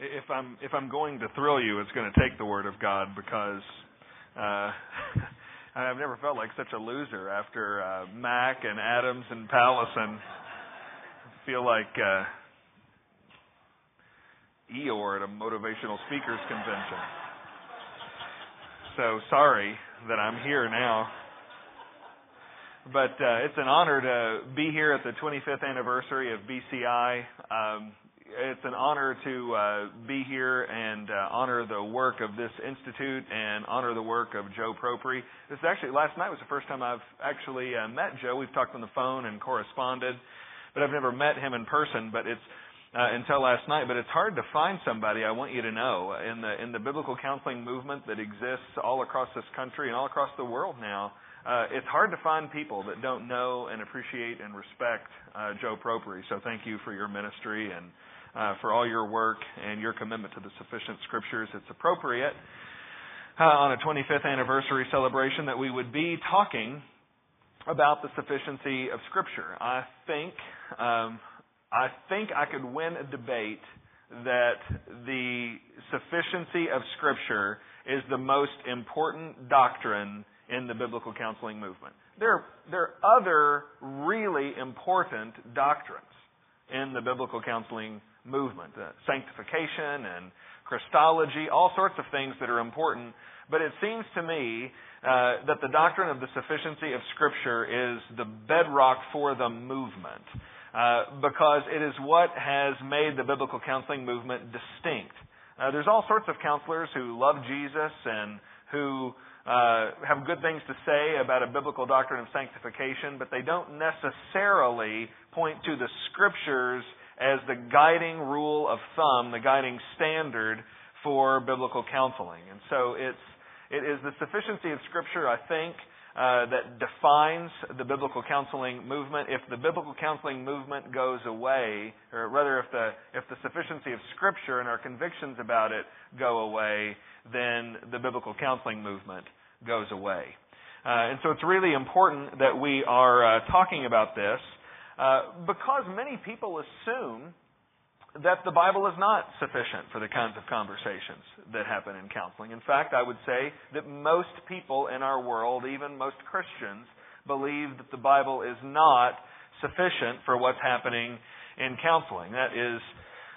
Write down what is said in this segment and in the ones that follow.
if I'm if I'm going to thrill you, it's going to take the word of God because uh, I've never felt like such a loser after uh, Mack and Adams and Powlison. I feel like uh, Eeyore at a motivational speakers convention. So sorry that I'm here now. But uh, it's an honor to be here at the 25th anniversary of BCI. Um, it's an honor to uh, be here and uh, honor the work of this institute and honor the work of Joe Propri. This is actually last night was the first time I've actually uh, met Joe. We've talked on the phone and corresponded, but I've never met him in person. But it's uh, until last night. But it's hard to find somebody. I want you to know in the in the biblical counseling movement that exists all across this country and all across the world now. Uh, it's hard to find people that don't know and appreciate and respect uh, Joe Propri. So thank you for your ministry and uh, for all your work and your commitment to the sufficient scriptures. It's appropriate uh, on a 25th anniversary celebration that we would be talking about the sufficiency of Scripture. I think um, I think I could win a debate that the sufficiency of Scripture is the most important doctrine in the biblical counseling movement. There, there are other really important doctrines in the biblical counseling movement, uh, sanctification and Christology, all sorts of things that are important. But it seems to me uh, that the doctrine of the sufficiency of Scripture is the bedrock for the movement uh, because it is what has made the biblical counseling movement distinct. Uh, there's all sorts of counselors who love Jesus and who uh, have good things to say about a biblical doctrine of sanctification, but they don't necessarily point to the Scriptures as the guiding rule of thumb, the guiding standard for biblical counseling. And so it's, it is the sufficiency of Scripture, I think, uh, that defines the biblical counseling movement. If the biblical counseling movement goes away, or rather, if the if the sufficiency of Scripture and our convictions about it go away, then the biblical counseling movement goes away. Uh, and so it's really important that we are uh, talking about this uh, because many people assume that the Bible is not sufficient for the kinds of conversations that happen in counseling. In fact, I would say that most people in our world, even most Christians, believe that the Bible is not sufficient for what's happening in counseling. That is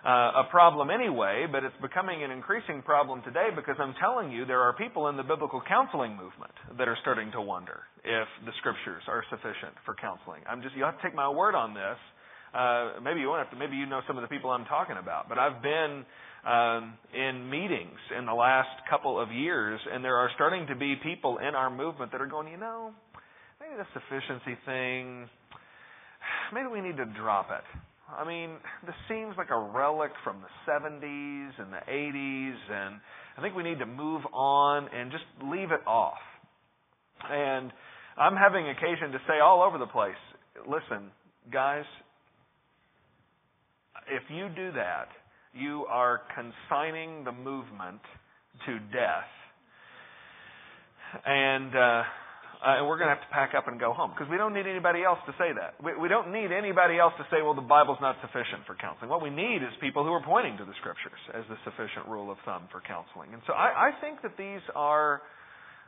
uh, a problem anyway, but it's becoming an increasing problem today because I'm telling you there are people in the biblical counseling movement that are starting to wonder if the scriptures are sufficient for counseling. I'm just you have to take my word on this. Uh, maybe you won't have to. Maybe you know some of the people I'm talking about, but I've been um, in meetings in the last couple of years, and there are starting to be people in our movement that are going, you know, maybe the sufficiency thing, maybe we need to drop it. I mean, this seems like a relic from the 70s and the 80s, and I think we need to move on and just leave it off. And I'm having occasion to say all over the place listen, guys, if you do that, you are consigning the movement to death. And, uh, uh, and we're going to have to pack up and go home because we don't need anybody else to say that. We, we don't need anybody else to say, well, the Bible's not sufficient for counseling. What we need is people who are pointing to the Scriptures as the sufficient rule of thumb for counseling. And so I, I think that these are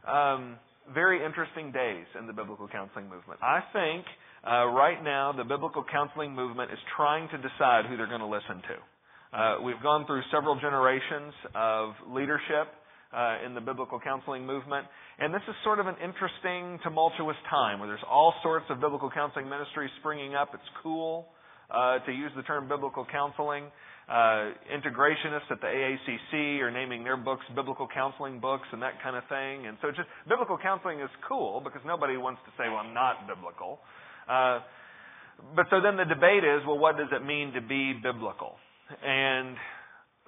um, very interesting days in the biblical counseling movement. I think uh, right now the biblical counseling movement is trying to decide who they're going to listen to. Uh, we've gone through several generations of leadership uh, in the biblical counseling movement. And this is sort of an interesting, tumultuous time where there's all sorts of biblical counseling ministries springing up. It's cool uh, to use the term biblical counseling. Uh, integrationists at the AACC are naming their books biblical counseling books and that kind of thing. And so just biblical counseling is cool because nobody wants to say, well, I'm not biblical. Uh, but so then the debate is, well, what does it mean to be biblical? And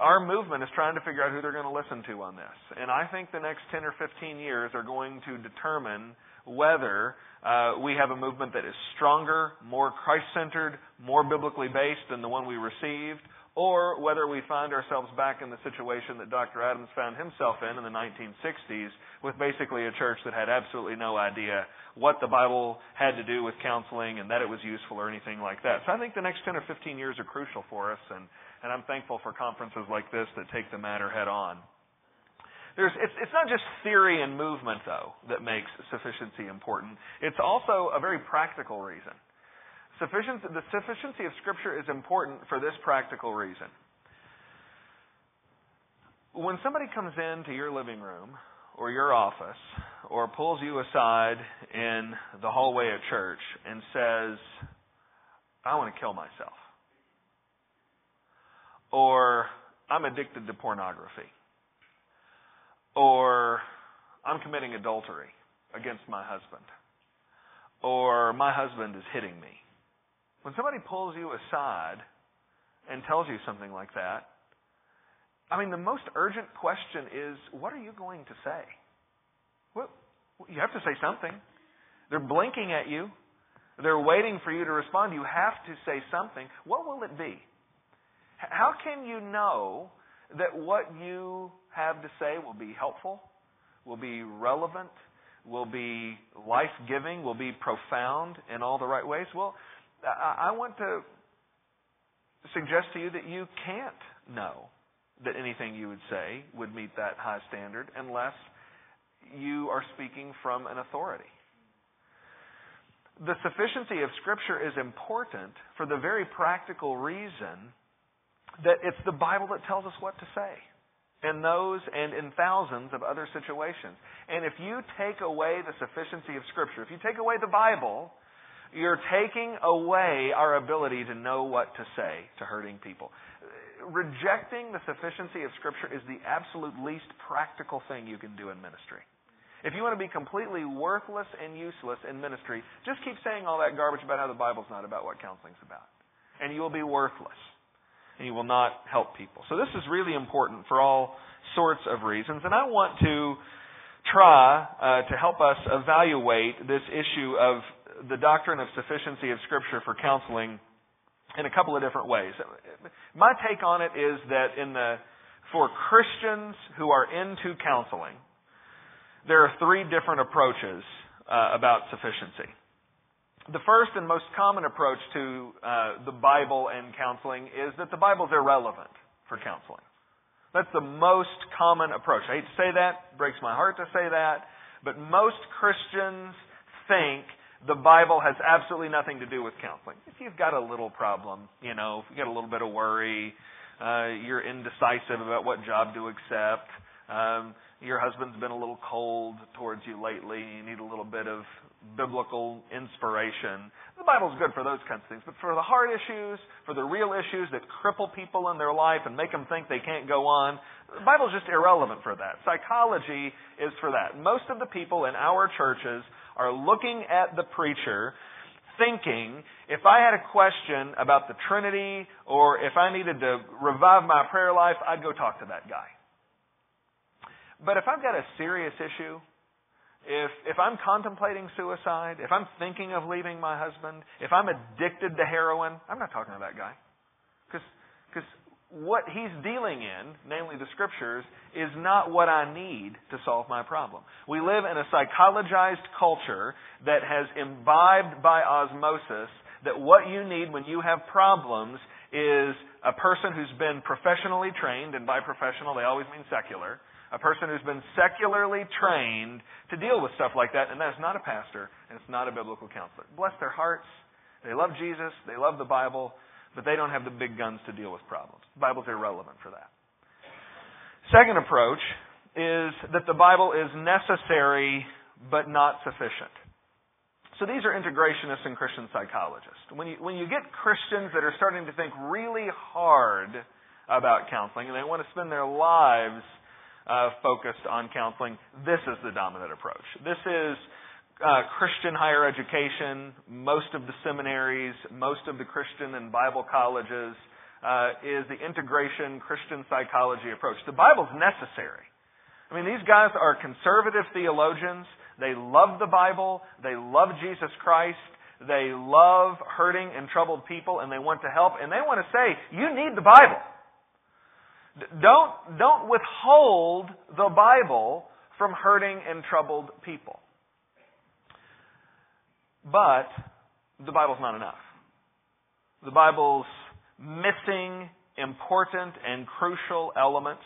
our movement is trying to figure out who they're going to listen to on this. And I think the next 10 or 15 years are going to determine whether uh, we have a movement that is stronger, more Christ centered, more biblically based than the one we received, or whether we find ourselves back in the situation that Dr. Adams found himself in in the 1960s with basically a church that had absolutely no idea what the Bible had to do with counseling and that it was useful or anything like that. So I think the next 10 or 15 years are crucial for us, and, and I'm thankful for conferences like this that take the matter head on. There's, it's, it's not just theory and movement, though, that makes sufficiency important. It's also a very practical reason. Sufficiency, the sufficiency of Scripture is important for this practical reason. When somebody comes into your living room or your office or pulls you aside in the hallway at church and says, I want to kill myself, or I'm addicted to pornography, or I'm committing adultery against my husband, or my husband is hitting me when somebody pulls you aside and tells you something like that, I mean, the most urgent question is, what are you going to say? Well, you have to say something. They're blinking at you. They're waiting for you to respond. You have to say something. What will it be? How can you know that what you have to say will be helpful, will be relevant, will be life giving, will be profound in all the right ways? Well, I want to suggest to you that you can't know that anything you would say would meet that high standard unless you are speaking from an authority. The sufficiency of Scripture is important for the very practical reason that it's the Bible that tells us what to say in those and in thousands of other situations. And if you take away the sufficiency of Scripture, if you take away the Bible, you're taking away our ability to know what to say to hurting people. Rejecting the sufficiency of Scripture is the absolute least practical thing you can do in ministry. If you want to be completely worthless and useless in ministry, just keep saying all that garbage about how the Bible's not about what counseling's about. And you will be worthless. And you will not help people. So this is really important for all sorts of reasons. And I want to try uh, to help us evaluate this issue of the doctrine of sufficiency of Scripture for counseling in a couple of different ways. My take on it is that in the for Christians who are into counseling, there are three different approaches uh, about sufficiency. The first and most common approach to uh, the Bible and counseling is that the Bible is irrelevant for counseling. That's the most common approach. I hate to say that, breaks my heart to say that, but most Christians think the Bible has absolutely nothing to do with counseling. If you've got a little problem, you know, if you've got a little bit of worry, uh, you're indecisive about what job to accept, um, your husband's been a little cold towards you lately, you need a little bit of biblical inspiration. The Bible's good for those kinds of things, but for the hard issues, for the real issues that cripple people in their life and make them think they can't go on, the Bible's just irrelevant for that. Psychology is for that. Most of the people in our churches are looking at the preacher thinking if I had a question about the Trinity or if I needed to revive my prayer life, I'd go talk to that guy. But if I've got a serious issue, if if I'm contemplating suicide, if I'm thinking of leaving my husband, if I'm addicted to heroin, I'm not talking to that guy. Cuz cuz what he's dealing in, namely the scriptures, is not what I need to solve my problem. We live in a psychologized culture that has imbibed by osmosis that what you need when you have problems is a person who's been professionally trained, and by professional they always mean secular, a person who's been secularly trained to deal with stuff like that, and that is not a pastor, and it's not a biblical counselor. Bless their hearts. They love Jesus. They love the Bible but they don't have the big guns to deal with problems. The Bible's irrelevant for that. Second approach is that the Bible is necessary but not sufficient. So these are integrationists and Christian psychologists. When you, when you get Christians that are starting to think really hard about counseling and they want to spend their lives uh, focused on counseling, this is the dominant approach. This is uh, Christian higher education, most of the seminaries, most of the Christian and Bible colleges, uh, is the integration Christian psychology approach. The Bible's necessary. I mean, these guys are conservative theologians. They love the Bible. They love Jesus Christ. They love hurting and troubled people and they want to help and they want to say, you need the Bible. Don't, don't withhold the Bible from hurting and troubled people. But the Bible's not enough. The Bible's missing important and crucial elements.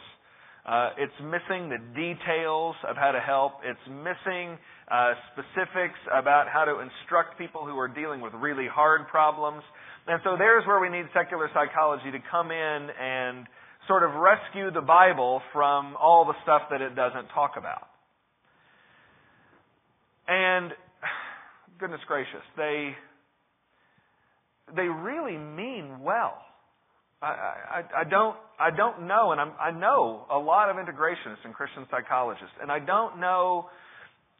Uh, it's missing the details of how to help. It's missing uh, specifics about how to instruct people who are dealing with really hard problems. And so there's where we need secular psychology to come in and sort of rescue the Bible from all the stuff that it doesn't talk about. And goodness gracious, they they really mean well. I, I, I don't I don't know, and I'm, I know a lot of integrationists and Christian psychologists, and I don't know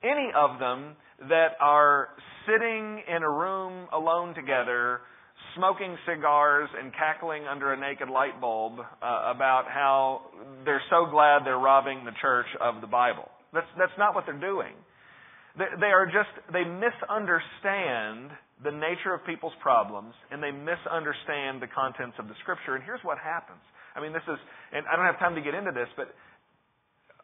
any of them that are sitting in a room alone together smoking cigars and cackling under a naked light bulb uh, about how they're so glad they're robbing the church of the Bible. That's, that's not what they're doing. They, they are just, they misunderstand the nature of people's problems and they misunderstand the contents of the scripture. And here's what happens. I mean, this is, and I don't have time to get into this, but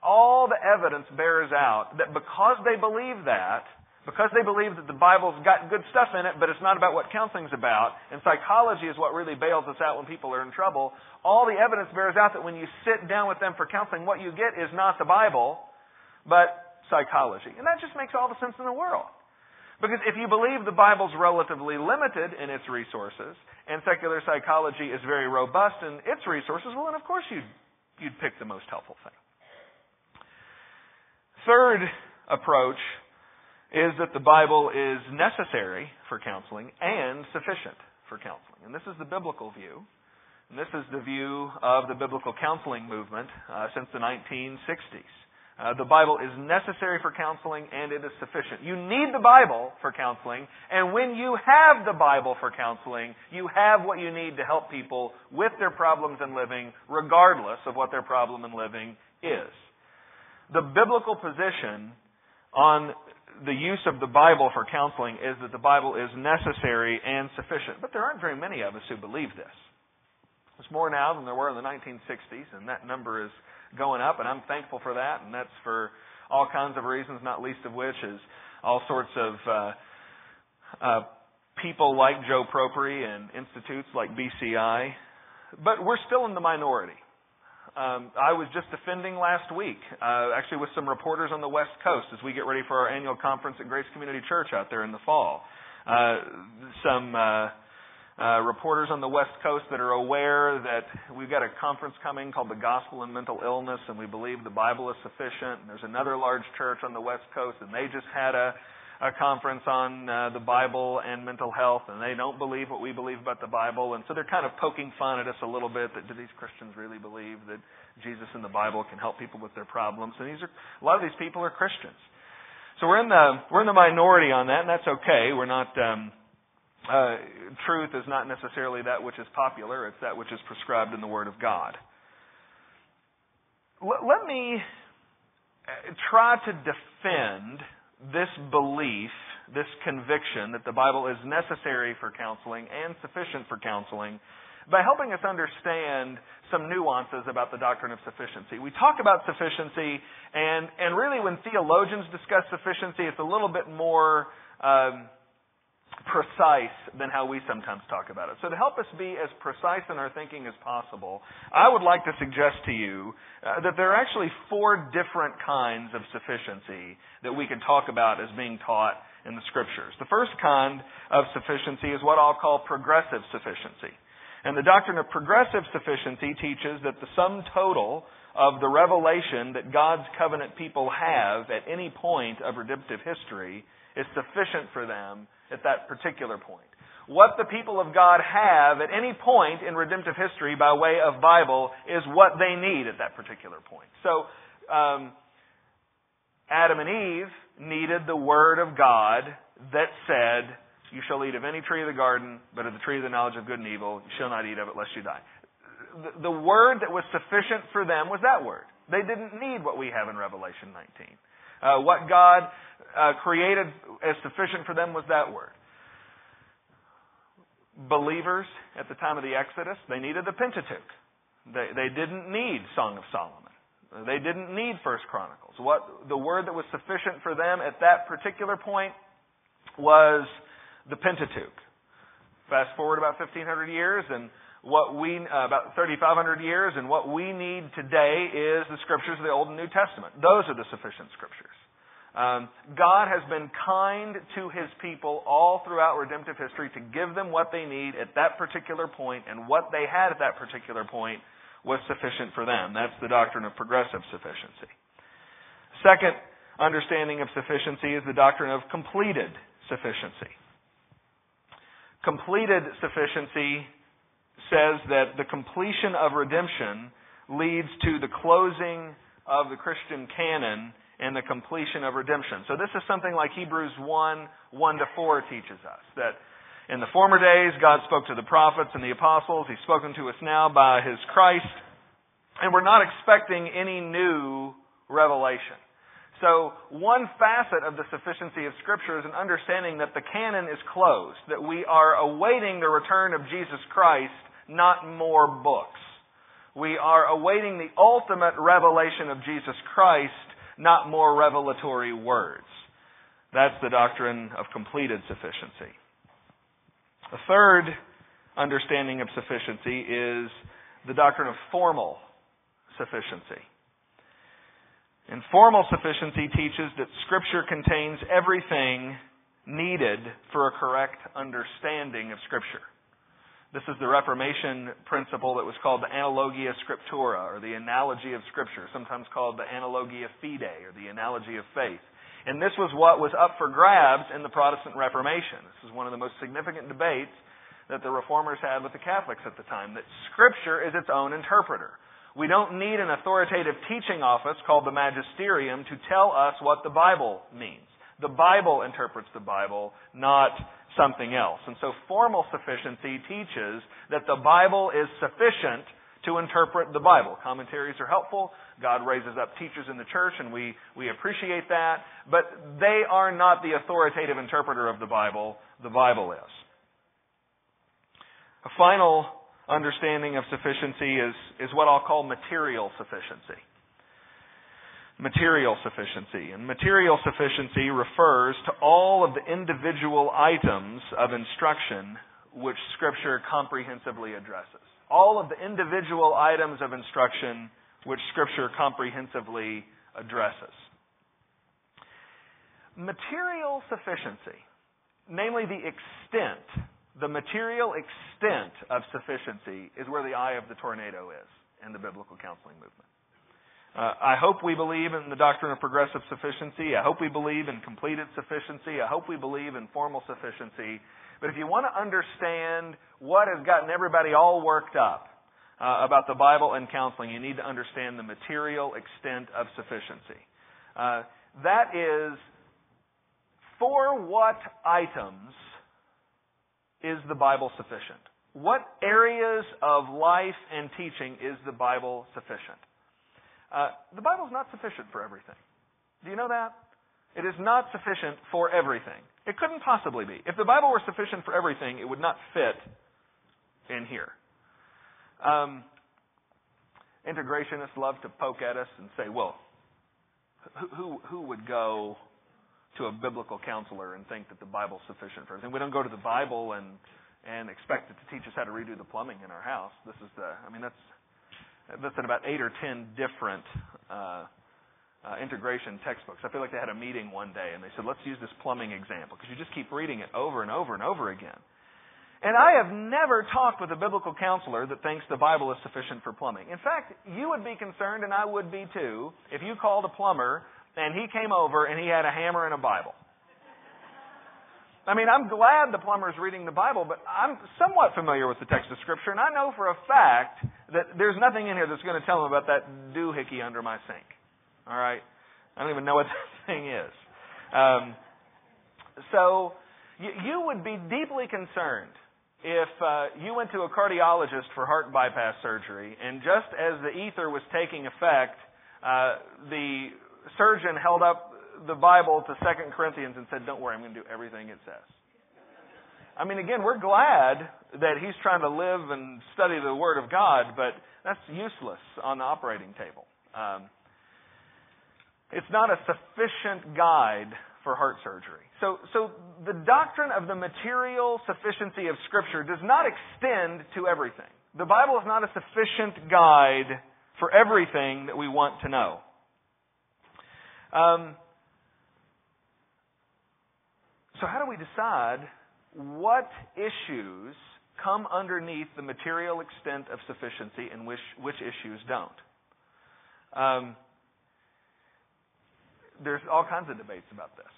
all the evidence bears out that because they believe that, because they believe that the Bible's got good stuff in it, but it's not about what counseling's about, and psychology is what really bails us out when people are in trouble, all the evidence bears out that when you sit down with them for counseling, what you get is not the Bible, but psychology. And that just makes all the sense in the world. Because if you believe the Bible's relatively limited in its resources, and secular psychology is very robust in its resources, well, then of course you'd, you'd pick the most helpful thing. Third approach is that the Bible is necessary for counseling and sufficient for counseling. And this is the biblical view. And this is the view of the biblical counseling movement uh, since the 1960s. Uh, the Bible is necessary for counseling and it is sufficient. You need the Bible for counseling, and when you have the Bible for counseling, you have what you need to help people with their problems in living, regardless of what their problem in living is. The biblical position on the use of the Bible for counseling is that the Bible is necessary and sufficient. But there aren't very many of us who believe this. There's more now than there were in the 1960s, and that number is going up, and I'm thankful for that, and that's for all kinds of reasons, not least of which is all sorts of uh, uh, people like Joe Propri and institutes like BCI. But we're still in the minority. Um, I was just defending last week, uh, actually with some reporters on the West Coast as we get ready for our annual conference at Grace Community Church out there in the fall. Uh, some uh, uh, reporters on the West Coast that are aware that we've got a conference coming called the Gospel and Mental Illness, and we believe the Bible is sufficient. And there's another large church on the West Coast, and they just had a a conference on uh, the Bible and mental health, and they don't believe what we believe about the Bible, and so they're kind of poking fun at us a little bit. That do these Christians really believe that Jesus and the Bible can help people with their problems? And these are a lot of these people are Christians. So we're in the we're in the minority on that, and that's okay. We're not. Um, uh, truth is not necessarily that which is popular; it's that which is prescribed in the Word of God. Let me uh, try to defend this belief, this conviction that the Bible is necessary for counseling and sufficient for counseling by helping us understand some nuances about the doctrine of sufficiency. We talk about sufficiency, and, and really when theologians discuss sufficiency, it's a little bit more um, precise than how we sometimes talk about it. So, to help us be as precise in our thinking as possible, I would like to suggest to you uh, that there are actually four different kinds of sufficiency that we can talk about as being taught in the Scriptures. The first kind of sufficiency is what I'll call progressive sufficiency. And the doctrine of progressive sufficiency teaches that the sum total of the revelation that God's covenant people have at any point of redemptive history is sufficient for them at that particular point. What the people of God have at any point in redemptive history by way of Bible is what they need at that particular point. So, um, Adam and Eve needed the Word of God that said, You shall eat of any tree of the garden, but of the tree of the knowledge of good and evil, you shall not eat of it lest you die. The, the Word that was sufficient for them was that Word. They didn't need what we have in Revelation 19. Uh, what God uh, created as sufficient for them was that word. believers at the time of the Exodus, they needed the Pentateuch. They, they didn't need Song of Solomon. They didn't need First Chronicles. What the word that was sufficient for them at that particular point was the Pentateuch. Fast forward about 1500 years and what we uh, about 3500 years and what we need today is the scriptures of the Old and New Testament. Those are the sufficient scriptures. Um, God has been kind to His people all throughout redemptive history to give them what they need at that particular point, and what they had at that particular point was sufficient for them. That's the doctrine of progressive sufficiency. Second understanding of sufficiency is the doctrine of completed sufficiency. Completed sufficiency says that the completion of redemption leads to the closing of the Christian canon and the completion of redemption. So this is something like Hebrews 1, 1 to 4 teaches us. That in the former days, God spoke to the prophets and the apostles. He's spoken to us now by His Christ. And we're not expecting any new revelation. So, one facet of the sufficiency of Scripture is an understanding that the canon is closed, that we are awaiting the return of Jesus Christ, not more books. We are awaiting the ultimate revelation of Jesus Christ, not more revelatory words. That's the doctrine of completed sufficiency. A third understanding of sufficiency is the doctrine of formal sufficiency. And formal sufficiency teaches that Scripture contains everything needed for a correct understanding of Scripture. This is the Reformation principle that was called the analogia scriptura, or the analogy of Scripture, sometimes called the analogia fide, or the analogy of faith. And this was what was up for grabs in the Protestant Reformation. This is one of the most significant debates that the Reformers had with the Catholics at the time, that Scripture is its own interpreter. We don't need an authoritative teaching office called the magisterium to tell us what the Bible means. The Bible interprets the Bible, not something else. And so formal sufficiency teaches that the Bible is sufficient to interpret the Bible. Commentaries are helpful. God raises up teachers in the church, and we, we appreciate that. But they are not the authoritative interpreter of the Bible. The Bible is. A final understanding of sufficiency is, is what I'll call material sufficiency material sufficiency. And material sufficiency refers to all of the individual items of instruction which Scripture comprehensively addresses. All of the individual items of instruction which Scripture comprehensively addresses. Material sufficiency, namely the extent, the material extent of sufficiency, is where the eye of the tornado is in the biblical counseling movement. Uh, I hope we believe in the doctrine of progressive sufficiency. I hope we believe in completed sufficiency. I hope we believe in formal sufficiency. But if you want to understand what has gotten everybody all worked up uh, about the Bible and counseling, you need to understand the material extent of sufficiency. Uh, that is, for what items is the Bible sufficient? What areas of life and teaching is the Bible sufficient? Uh, the Bible is not sufficient for everything. Do you know that? It is not sufficient for everything. It couldn't possibly be. If the Bible were sufficient for everything, it would not fit in here. Um, integrationists love to poke at us and say, well, who, who, who would go to a biblical counselor and think that the Bible's sufficient for everything? We don't go to the Bible and, and expect it to teach us how to redo the plumbing in our house. This is the, I mean, that's, that's in about eight or ten different uh, uh, integration textbooks. I feel like they had a meeting one day and they said, let's use this plumbing example because you just keep reading it over and over and over again. And I have never talked with a biblical counselor that thinks the Bible is sufficient for plumbing. In fact, you would be concerned, and I would be too, if you called a plumber and he came over and he had a hammer and a Bible. I mean, I'm glad the plumber's reading the Bible, but I'm somewhat familiar with the text of Scripture, and I know for a fact that there's nothing in here that's going to tell him about that doohickey under my sink. All right? I don't even know what that thing is. Um, so you, you would be deeply concerned if uh, you went to a cardiologist for heart bypass surgery, and just as the ether was taking effect, uh, the surgeon held up the Bible to Second Corinthians and said, "Don't worry, I'm going to do everything it says." I mean, again, we're glad that he's trying to live and study the Word of God, but that's useless on the operating table. Um, it's not a sufficient guide for heart surgery. So, so the doctrine of the material sufficiency of Scripture does not extend to everything. The Bible is not a sufficient guide for everything that we want to know. Um, so, how do we decide what issues come underneath the material extent of sufficiency and which, which issues don't? Um, there's all kinds of debates about this.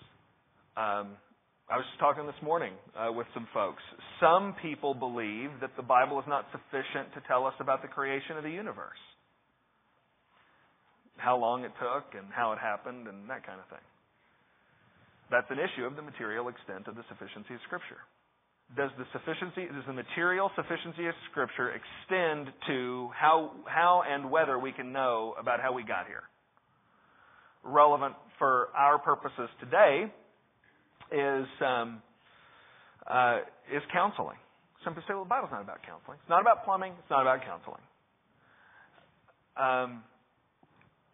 Um, I was just talking this morning uh, with some folks. Some people believe that the Bible is not sufficient to tell us about the creation of the universe, how long it took, and how it happened, and that kind of thing. That's an issue of the material extent of the sufficiency of Scripture. Does the sufficiency, does the material sufficiency of Scripture extend to how, how and whether we can know about how we got here? Relevant for our purposes today is um, uh, is counseling. Some people say, well, the Bible's not about counseling. It's not about plumbing. It's not about counseling. Um,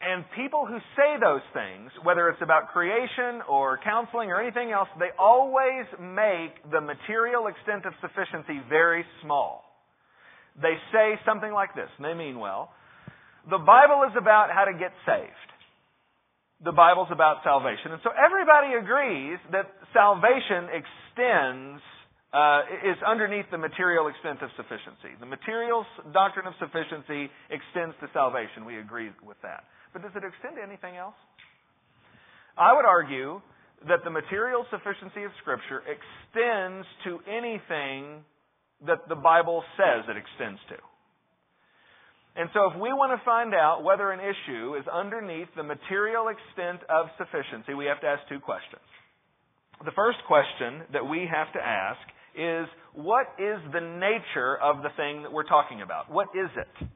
and people who say those things, whether it's about creation or counseling or anything else, they always make the material extent of sufficiency very small. They say something like this, and they mean well. The Bible is about how to get saved the Bible's about salvation. And so everybody agrees that salvation extends, uh, is underneath the material extent of sufficiency. The material doctrine of sufficiency extends to salvation. We agree with that. But does it extend to anything else? I would argue that the material sufficiency of Scripture extends to anything that the Bible says it extends to. And so, if we want to find out whether an issue is underneath the material extent of sufficiency, we have to ask two questions. The first question that we have to ask is what is the nature of the thing that we're talking about? What is it?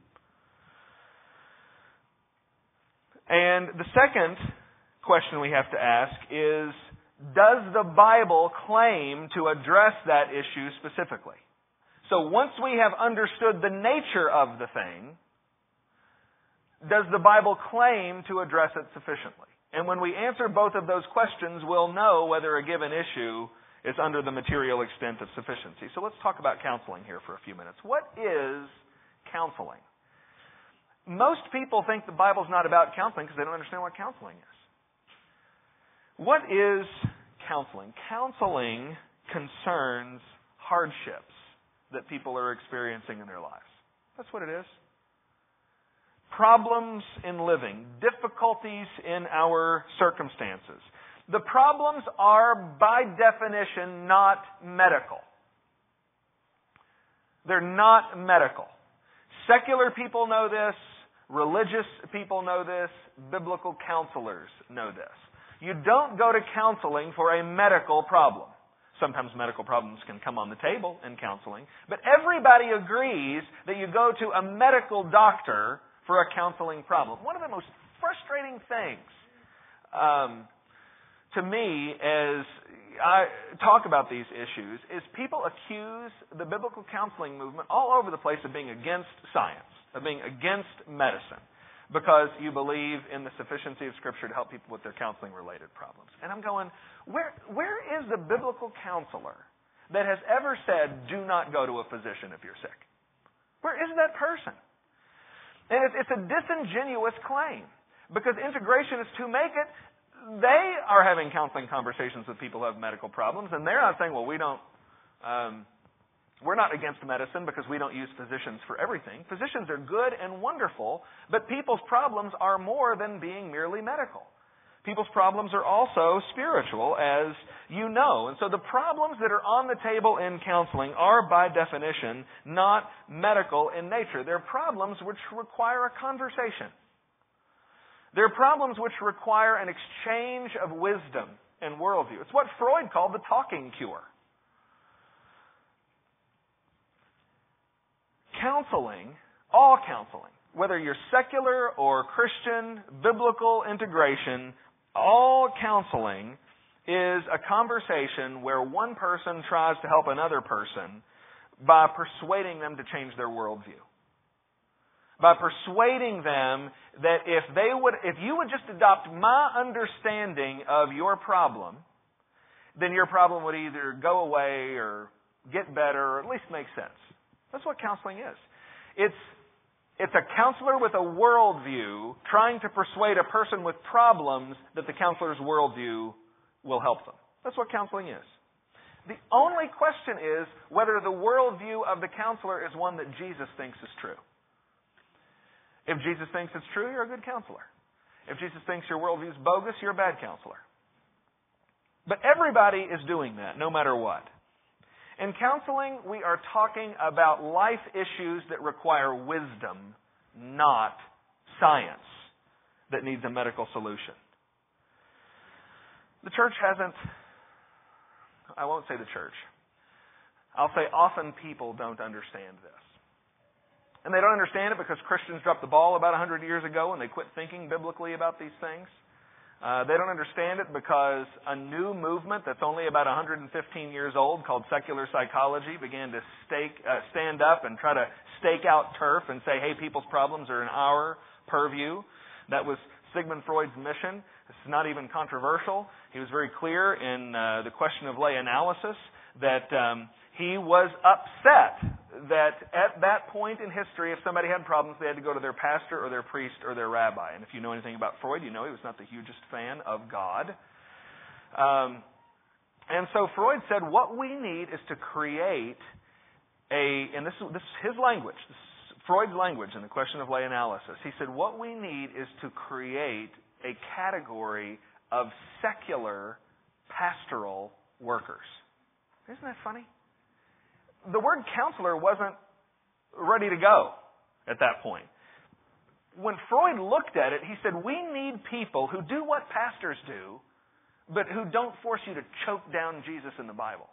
And the second question we have to ask is does the Bible claim to address that issue specifically? So once we have understood the nature of the thing, does the Bible claim to address it sufficiently? And when we answer both of those questions, we'll know whether a given issue is under the material extent of sufficiency. So let's talk about counseling here for a few minutes. What is counseling? Most people think the Bible's not about counseling because they don't understand what counseling is. What is counseling? Counseling concerns hardships that people are experiencing in their lives. That's what it is problems in living, difficulties in our circumstances. The problems are, by definition, not medical. They're not medical. Secular people know this. Religious people know this. Biblical counselors know this. You don't go to counseling for a medical problem. Sometimes medical problems can come on the table in counseling, but everybody agrees that you go to a medical doctor for a counseling problem. One of the most frustrating things um, to me as I talk about these issues is people accuse the biblical counseling movement all over the place of being against science, of being against medicine, because you believe in the sufficiency of Scripture to help people with their counseling related problems. And I'm going, where, where is the biblical counselor that has ever said, do not go to a physician if you're sick? Where is that person? And it's it's a disingenuous claim because integrationists who make it, they are having counseling conversations with people who have medical problems, and they're not saying, well, we don't, um, we're not against medicine because we don't use physicians for everything. Physicians are good and wonderful, but people's problems are more than being merely medical. People's problems are also spiritual, as you know. And so the problems that are on the table in counseling are, by definition, not medical in nature. They're problems which require a conversation. They're problems which require an exchange of wisdom and worldview. It's what Freud called the talking cure. Counseling, all counseling, whether you're secular or Christian, biblical integration all counseling is a conversation where one person tries to help another person by persuading them to change their worldview. By persuading them that if they would, if you would just adopt my understanding of your problem, then your problem would either go away or get better or at least make sense. That's what counseling is. It's, it's a counselor with a worldview trying to persuade a person with problems that the counselor's worldview will help them. That's what counseling is. The only question is whether the worldview of the counselor is one that Jesus thinks is true. If Jesus thinks it's true, you're a good counselor. If Jesus thinks your worldview is bogus, you're a bad counselor. But everybody is doing that, no matter what. In counseling, we are talking about life issues that require wisdom, not science that needs a medical solution. The church hasn't, I won't say the church. I'll say often people don't understand this. And they don't understand it because Christians dropped the ball about 100 years ago and they quit thinking biblically about these things. Uh, they don't understand it because a new movement that's only about 115 years old called secular psychology began to stake, uh, stand up and try to stake out turf and say, hey, people's problems are in our purview. That was Sigmund Freud's mission. It's not even controversial. He was very clear in uh, the question of lay analysis that um, he was upset that at that point in history, if somebody had problems, they had to go to their pastor or their priest or their rabbi. And if you know anything about Freud, you know he was not the hugest fan of God. Um, and so Freud said, what we need is to create a, and this, this is his language, is Freud's language in the question of lay analysis. He said, what we need is to create a category of secular pastoral workers. Isn't that funny? The word counselor wasn't ready to go at that point. When Freud looked at it, he said, We need people who do what pastors do, but who don't force you to choke down Jesus in the Bible.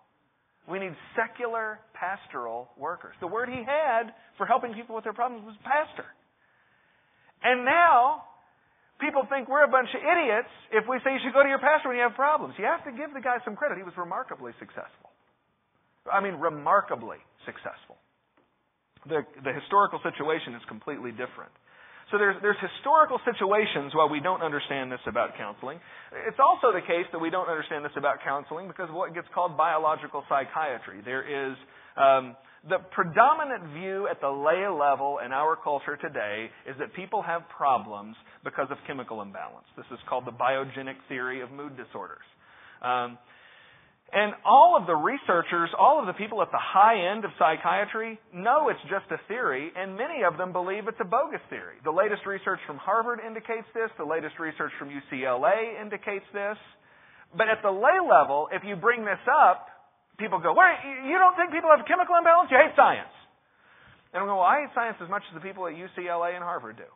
We need secular pastoral workers. The word he had for helping people with their problems was pastor. And now, people think we're a bunch of idiots if we say you should go to your pastor when you have problems. You have to give the guy some credit. He was remarkably successful. I mean, remarkably successful. The, the historical situation is completely different. So there's, there's historical situations why we don't understand this about counseling. It's also the case that we don't understand this about counseling because of what gets called biological psychiatry. There is um, the predominant view at the lay level in our culture today is that people have problems because of chemical imbalance. This is called the biogenic theory of mood disorders. Um, and all of the researchers, all of the people at the high end of psychiatry know it's just a theory, and many of them believe it's a bogus theory. The latest research from Harvard indicates this, the latest research from UCLA indicates this. But at the lay level, if you bring this up, people go, Wait, you don't think people have chemical imbalance? You hate science. And I go, Well, I hate science as much as the people at UCLA and Harvard do.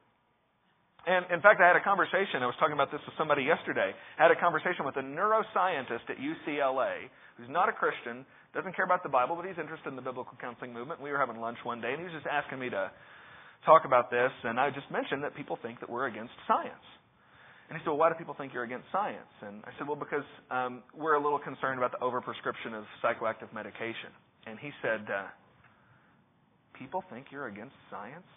And in fact, I had a conversation, I was talking about this with somebody yesterday. I had a conversation with a neuroscientist at UCLA who's not a Christian, doesn't care about the Bible, but he's interested in the biblical counseling movement. We were having lunch one day, and he was just asking me to talk about this, and I just mentioned that people think that we're against science. And he said, Well, why do people think you're against science? And I said, Well, because um, we're a little concerned about the overprescription of psychoactive medication. And he said, uh, People think you're against science?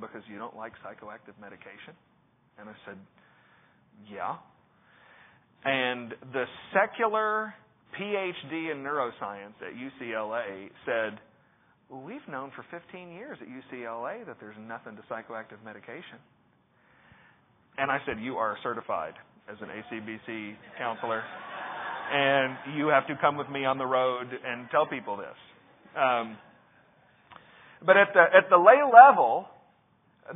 Because you don't like psychoactive medication? And I said, Yeah. And the secular PhD in neuroscience at UCLA said, We've known for 15 years at UCLA that there's nothing to psychoactive medication. And I said, You are certified as an ACBC counselor, and you have to come with me on the road and tell people this. Um, but at the, at the lay level,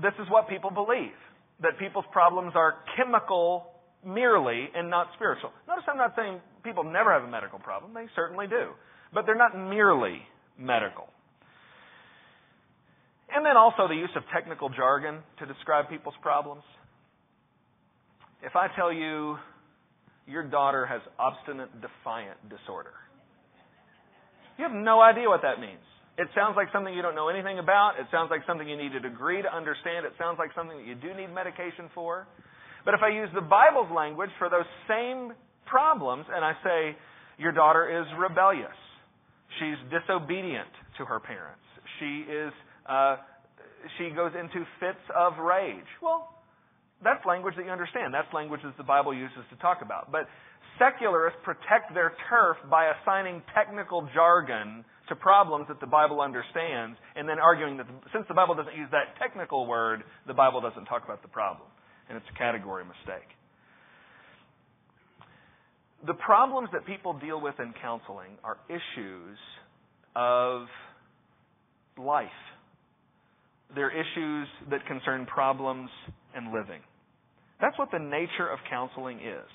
this is what people believe that people's problems are chemical merely and not spiritual. Notice I'm not saying people never have a medical problem, they certainly do. But they're not merely medical. And then also the use of technical jargon to describe people's problems. If I tell you your daughter has obstinate defiant disorder, you have no idea what that means. It sounds like something you don't know anything about. It sounds like something you need a degree to understand. It sounds like something that you do need medication for. But if I use the Bible's language for those same problems and I say, your daughter is rebellious. She's disobedient to her parents. She is, uh, she goes into fits of rage. Well, that's language that you understand. That's language that the Bible uses to talk about. But secularists protect their turf by assigning technical jargon to problems that the Bible understands and then arguing that since the Bible doesn't use that technical word, the Bible doesn't talk about the problem. And it's a category mistake. The problems that people deal with in counseling are issues of life. They're issues that concern problems and living. That's what the nature of counseling is.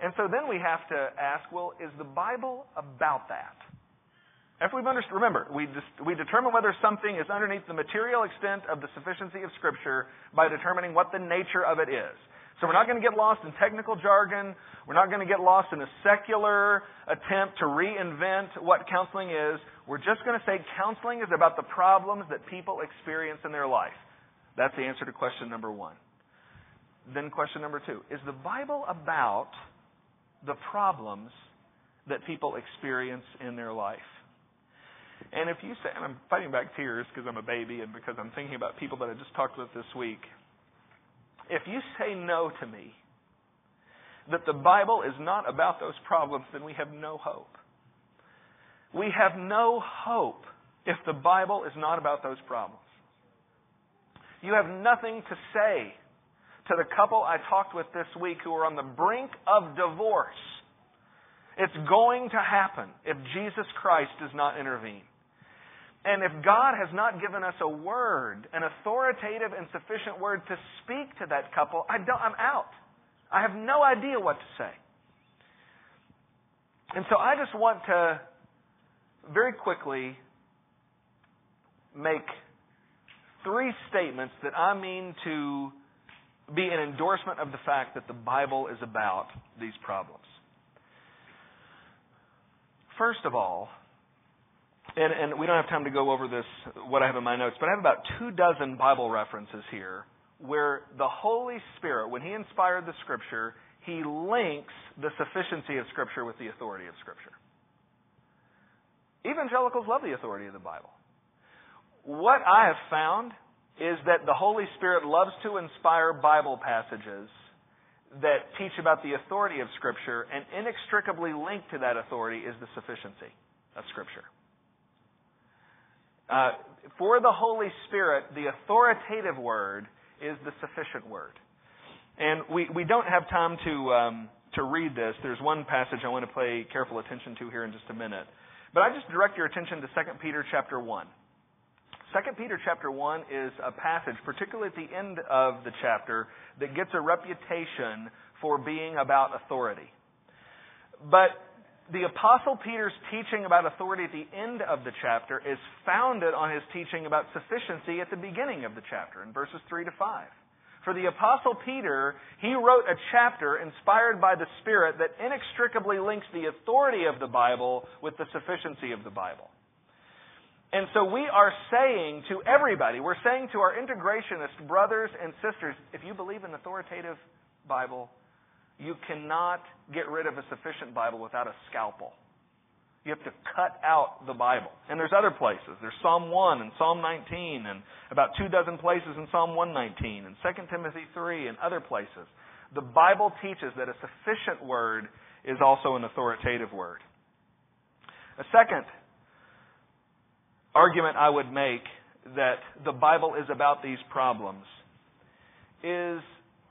And so then we have to ask, well, is the Bible about that? If understood, remember, we, we determine whether something is underneath the material extent of the sufficiency of Scripture by determining what the nature of it is. So we're not going to get lost in technical jargon. We're not going to get lost in a secular attempt to reinvent what counseling is. We're just going to say counseling is about the problems that people experience in their life. That's the answer to question number one. Then question number two Is the Bible about the problems that people experience in their life? And if you say, and I'm fighting back tears because I'm a baby and because I'm thinking about people that I just talked with this week. If you say no to me, that the Bible is not about those problems, then we have no hope. We have no hope if the Bible is not about those problems. You have nothing to say to the couple I talked with this week who are on the brink of divorce. It's going to happen if Jesus Christ does not intervene. And if God has not given us a word, an authoritative and sufficient word to speak to that couple, I don't, I'm out. I have no idea what to say. And so I just want to very quickly make three statements that I mean to be an endorsement of the fact that the Bible is about these problems. First of all, and, and we don't have time to go over this, what I have in my notes, but I have about two dozen Bible references here where the Holy Spirit, when He inspired the Scripture, He links the sufficiency of Scripture with the authority of Scripture. Evangelicals love the authority of the Bible. What I have found is that the Holy Spirit loves to inspire Bible passages that teach about the authority of Scripture, and inextricably linked to that authority is the sufficiency of Scripture. Uh, for the Holy Spirit, the authoritative word is the sufficient word. And we, we don't have time to, um, to read this. There's one passage I want to pay careful attention to here in just a minute. But I just direct your attention to 2 Peter chapter 1. 2 Peter chapter 1 is a passage, particularly at the end of the chapter, that gets a reputation for being about authority. But the Apostle Peter's teaching about authority at the end of the chapter is founded on his teaching about sufficiency at the beginning of the chapter, in verses 3 to 5. For the Apostle Peter, he wrote a chapter inspired by the Spirit that inextricably links the authority of the Bible with the sufficiency of the Bible. And so we are saying to everybody, we're saying to our integrationist brothers and sisters, if you believe in authoritative Bible, you cannot get rid of a sufficient Bible without a scalpel. You have to cut out the Bible. And there's other places. There's Psalm 1 and Psalm 19 and about two dozen places in Psalm 119 and 2 Timothy 3 and other places. The Bible teaches that a sufficient word is also an authoritative word. A second argument I would make that the Bible is about these problems is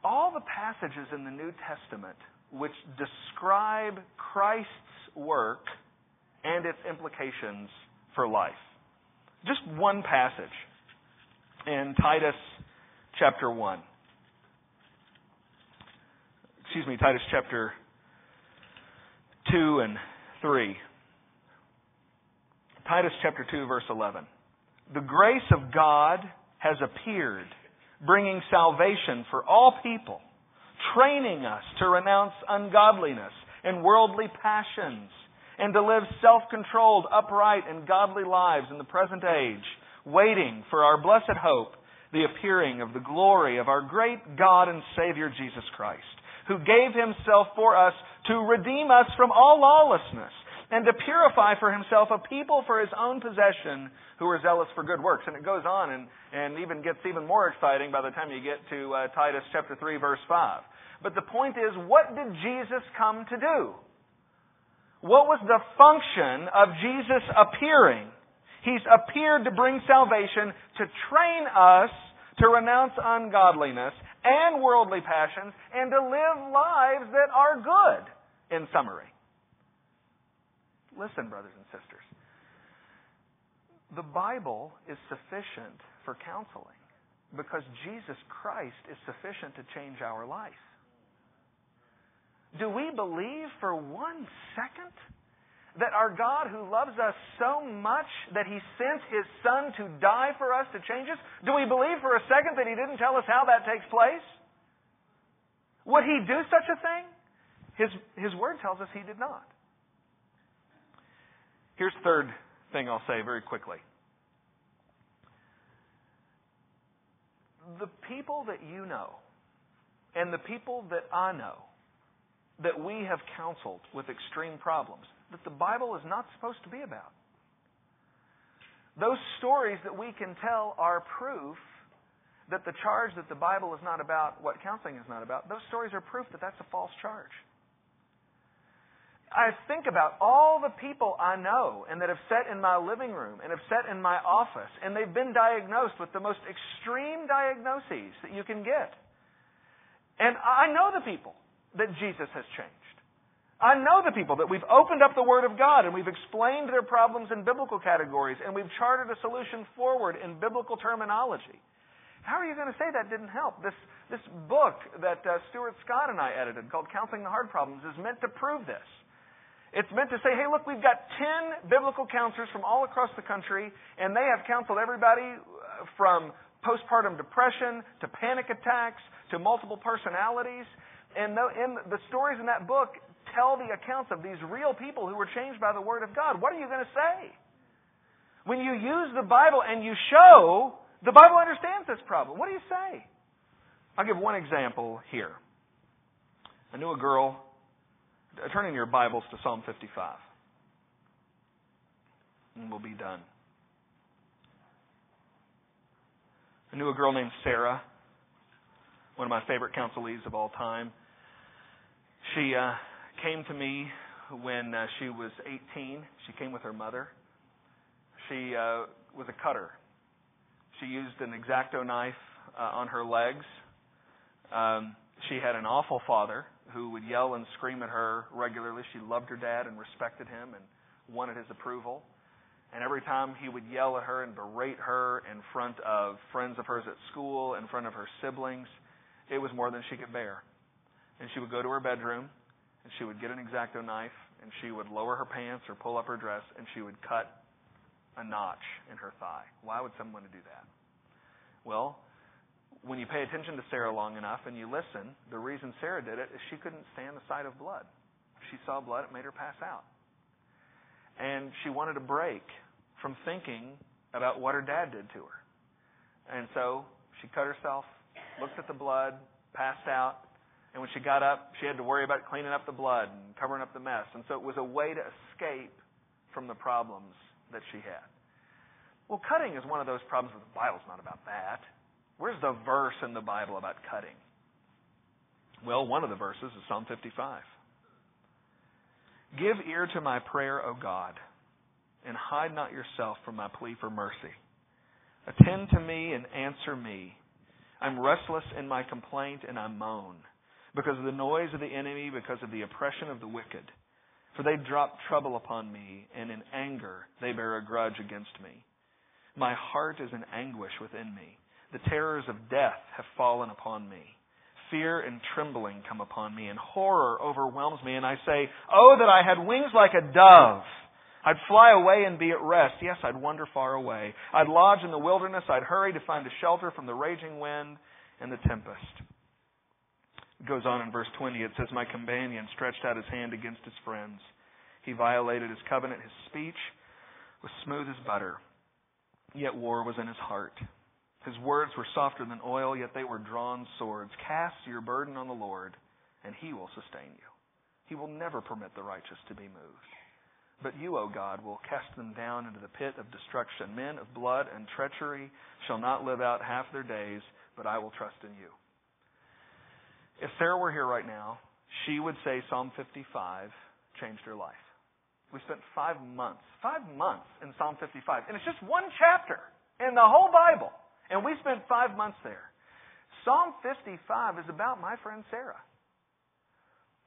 all the passages in the New Testament which describe Christ's work and its implications for life. Just one passage in Titus chapter 1. Excuse me, Titus chapter 2 and 3. Titus chapter 2, verse 11. The grace of God has appeared bringing salvation for all people, training us to renounce ungodliness and worldly passions, and to live self controlled, upright, and godly lives in the present age, waiting for our blessed hope, the appearing of the glory of our great God and Savior Jesus Christ who gave himself for us to redeem us from all lawlessness and to purify for himself a people for his own possession who are zealous for good works. And it goes on and, and even gets even more exciting by the time you get to uh, Titus chapter 3 verse 5. But the point is, what did Jesus come to do? What was the function of Jesus appearing? He's appeared to bring salvation, to train us to renounce ungodliness and worldly passions, and to live lives that are good, in summary. Listen, brothers and sisters. The Bible is sufficient for counseling because Jesus Christ is sufficient to change our life. Do we believe for one second that our God who loves us so much that He sent His Son to die for us to change us? Do we believe for a second that He didn't tell us how that takes place? Would He do such a thing? His, his Word tells us He did not. Here's the third thing I'll say very quickly. The people that you know and the people that I know that we have counseled with extreme problems that the Bible is not supposed to be about. Those stories that we can tell are proof that the charge that the Bible is not about, what counseling is not about, those stories are proof that that's a false charge. I think about all the people I know and that have sat in my living room and have sat in my office and they've been diagnosed with the most extreme diagnoses that you can get. And I know the people that Jesus has changed. I know the people that we've opened up the Word of God and we've explained their problems in biblical categories and we've charted a solution forward in biblical terminology. How are you going to say that didn't help? This, this book that uh, Stuart Scott and I edited called Counseling the Hard Problems is meant to prove this. It's meant to say, hey, look, we've got 10 biblical counselors from all across the country, and they have counseled everybody uh, from postpartum depression to panic attacks to multiple personalities. And the stories in that book tell the accounts of these real people who were changed by the Word of God, what are you going to say? When you use the Bible and you show the Bible understands this problem, what do you say? I'll give one example here. I knew a girl, turn in your Bibles to Psalm 55, and we'll be done. I knew a girl named Sarah, one of my favorite counselees of all time. She uh, came to me when uh, she was 18. She came with her mother. She uh, was a cutter. She used an X-Acto knife uh, on her legs. Um, she had an awful father who would yell and scream at her regularly. She loved her dad and respected him and wanted his approval. And every time he would yell at her and berate her in front of friends of hers at school, in front of her siblings, it was more than she could bear. And she would go to her bedroom and she would get an X-Acto knife and she would lower her pants or pull up her dress and she would cut a notch in her thigh. Why would someone do that? Well, when you pay attention to Sarah long enough and you listen, the reason Sarah did it is she couldn't stand the sight of blood. She saw blood, it made her pass out. And she wanted a break from thinking about what her dad did to her. And so she cut herself, looked at the blood, passed out, and when she got up, she had to worry about cleaning up the blood and covering up the mess. And so it was a way to escape from the problems that she had. Well, cutting is one of those problems, but the Bible's not about that. Where's the verse in the Bible about cutting? Well, one of the verses is Psalm 55. Give ear to my prayer, O God, and hide not yourself from my plea for mercy. Attend to me and answer me. I'm restless in my complaint and I moan because of the noise of the enemy, because of the oppression of the wicked. For they drop trouble upon me, and in anger they bear a grudge against me. My heart is in anguish within me. The terrors of death have fallen upon me. Fear and trembling come upon me, and horror overwhelms me. And I say, Oh, that I had wings like a dove! I'd fly away and be at rest. Yes, I'd wander far away. I'd lodge in the wilderness. I'd hurry to find a shelter from the raging wind and the tempest. It goes on in verse 20. It says, My companion stretched out his hand against his friends. He violated his covenant. His speech was smooth as butter, yet war was in his heart. His words were softer than oil, yet they were drawn swords. Cast your burden on the Lord, and he will sustain you. He will never permit the righteous to be moved. But you, O God, will cast them down into the pit of destruction. Men of blood and treachery shall not live out half their days, but I will trust in you. If Sarah were here right now, she would say Psalm 55 changed her life. We spent five months, five months in Psalm 55. And it's just one chapter in the whole Bible. And we spent five months there. Psalm 55 is about my friend Sarah.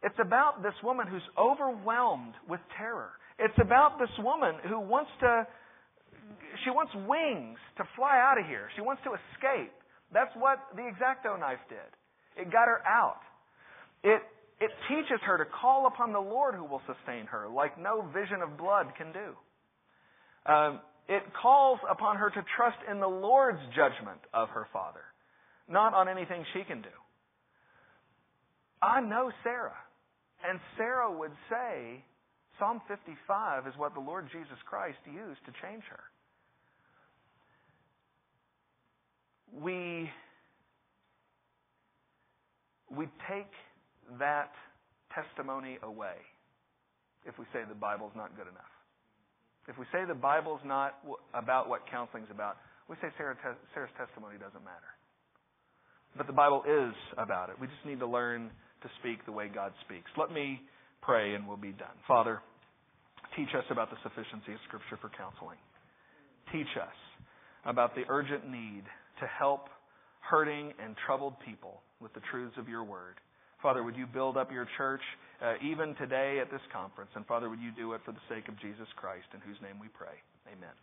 It's about this woman who's overwhelmed with terror. It's about this woman who wants to, she wants wings to fly out of here. She wants to escape. That's what the X-Acto knife did. It got her out. It, it teaches her to call upon the Lord who will sustain her, like no vision of blood can do. Um, it calls upon her to trust in the Lord's judgment of her father, not on anything she can do. I know Sarah. And Sarah would say, Psalm 55 is what the Lord Jesus Christ used to change her. We, we take that testimony away if we say the Bible's not good enough. If we say the Bible's not about what counseling's about, we say Sarah's testimony doesn't matter. But the Bible is about it. We just need to learn to speak the way God speaks. Let me pray and we'll be done. Father, teach us about the sufficiency of Scripture for counseling. Teach us about the urgent need to help hurting and troubled people with the truths of your word. Father, would you build up your church uh, even today at this conference? And Father, would you do it for the sake of Jesus Christ, in whose name we pray? Amen.